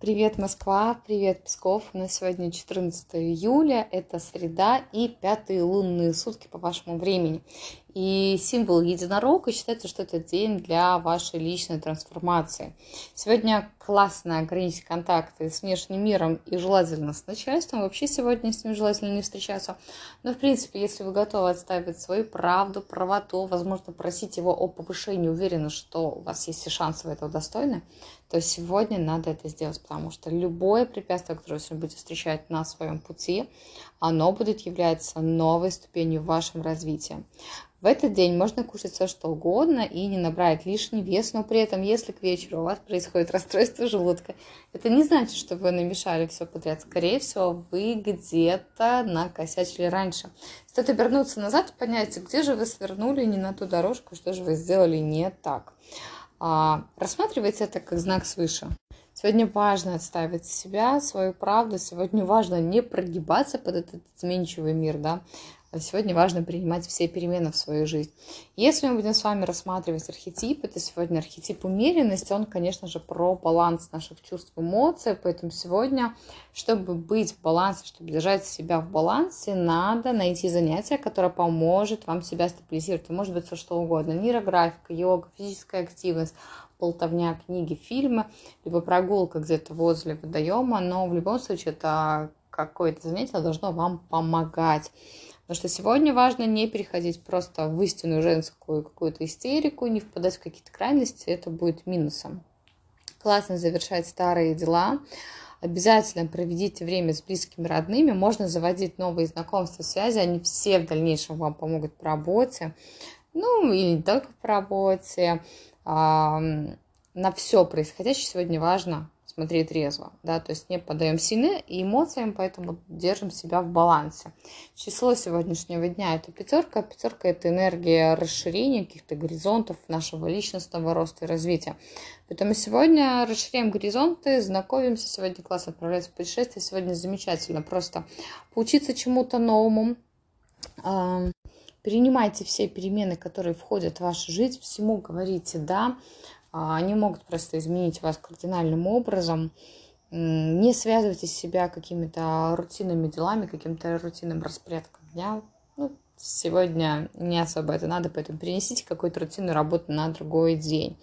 Привет, Москва, привет, Псков. У нас сегодня 14 июля, это среда и пятые лунные сутки по вашему времени. И символ единорога считается, что это день для вашей личной трансформации. Сегодня классно ограничить контакты с внешним миром и желательно с начальством. Вообще сегодня с ним желательно не встречаться. Но, в принципе, если вы готовы отставить свою правду, правоту, возможно, просить его о повышении, уверены, что у вас есть и шансы в этого достойны, то сегодня надо это сделать, потому что любое препятствие, которое вы будете встречать на своем пути, оно будет являться новой ступенью в вашем развитии. В этот день можно кушать все, что угодно и не набрать лишний вес, но при этом, если к вечеру у вас происходит расстройство желудка, это не значит, что вы намешали все подряд. Скорее всего, вы где-то накосячили раньше. Стоит обернуться назад и понять, где же вы свернули не на ту дорожку, что же вы сделали не так. А, рассматривайте это как знак свыше. Сегодня важно отставить себя, свою правду. Сегодня важно не прогибаться под этот изменчивый мир, да, Сегодня важно принимать все перемены в свою жизнь. Если мы будем с вами рассматривать архетип, это сегодня архетип умеренности, он, конечно же, про баланс наших чувств эмоций, поэтому сегодня, чтобы быть в балансе, чтобы держать себя в балансе, надо найти занятие, которое поможет вам себя стабилизировать. Это может быть все что угодно. Нейрографика, йога, физическая активность, болтовня, книги, фильмы, либо прогулка где-то возле водоема, но в любом случае это какое-то занятие должно вам помогать. Потому что сегодня важно не переходить просто в истинную женскую какую-то истерику, не впадать в какие-то крайности, это будет минусом. Классно завершать старые дела. Обязательно проведите время с близкими родными. Можно заводить новые знакомства, связи. Они все в дальнейшем вам помогут по работе. Ну, или не только по работе. На все происходящее сегодня важно смотреть трезво, да, то есть не подаем сильны и эмоциям, поэтому держим себя в балансе. Число сегодняшнего дня это пятерка, пятерка это энергия расширения каких-то горизонтов нашего личностного роста и развития. Поэтому сегодня расширяем горизонты, знакомимся, сегодня классно отправляться в путешествие, сегодня замечательно просто поучиться чему-то новому, принимайте все перемены, которые входят в вашу жизнь, всему говорите «да», а, они могут просто изменить вас кардинальным образом. Не связывайте себя какими-то рутинными делами, каким-то рутинным распорядком дня. Ну, сегодня не особо это надо, поэтому перенесите какую-то рутинную работу на другой день.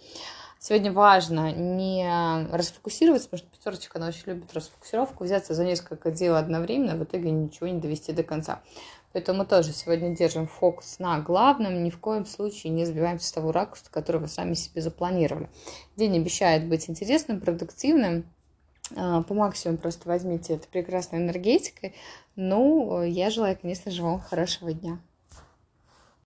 Сегодня важно не расфокусироваться, потому что пятерочка, она очень любит расфокусировку, взяться за несколько дел одновременно, в итоге ничего не довести до конца. Поэтому тоже сегодня держим фокус на главном, ни в коем случае не сбиваемся с того ракурса, который вы сами себе запланировали. День обещает быть интересным, продуктивным. А, по максимуму просто возьмите это прекрасной энергетикой. Ну, я желаю, конечно же, вам хорошего дня.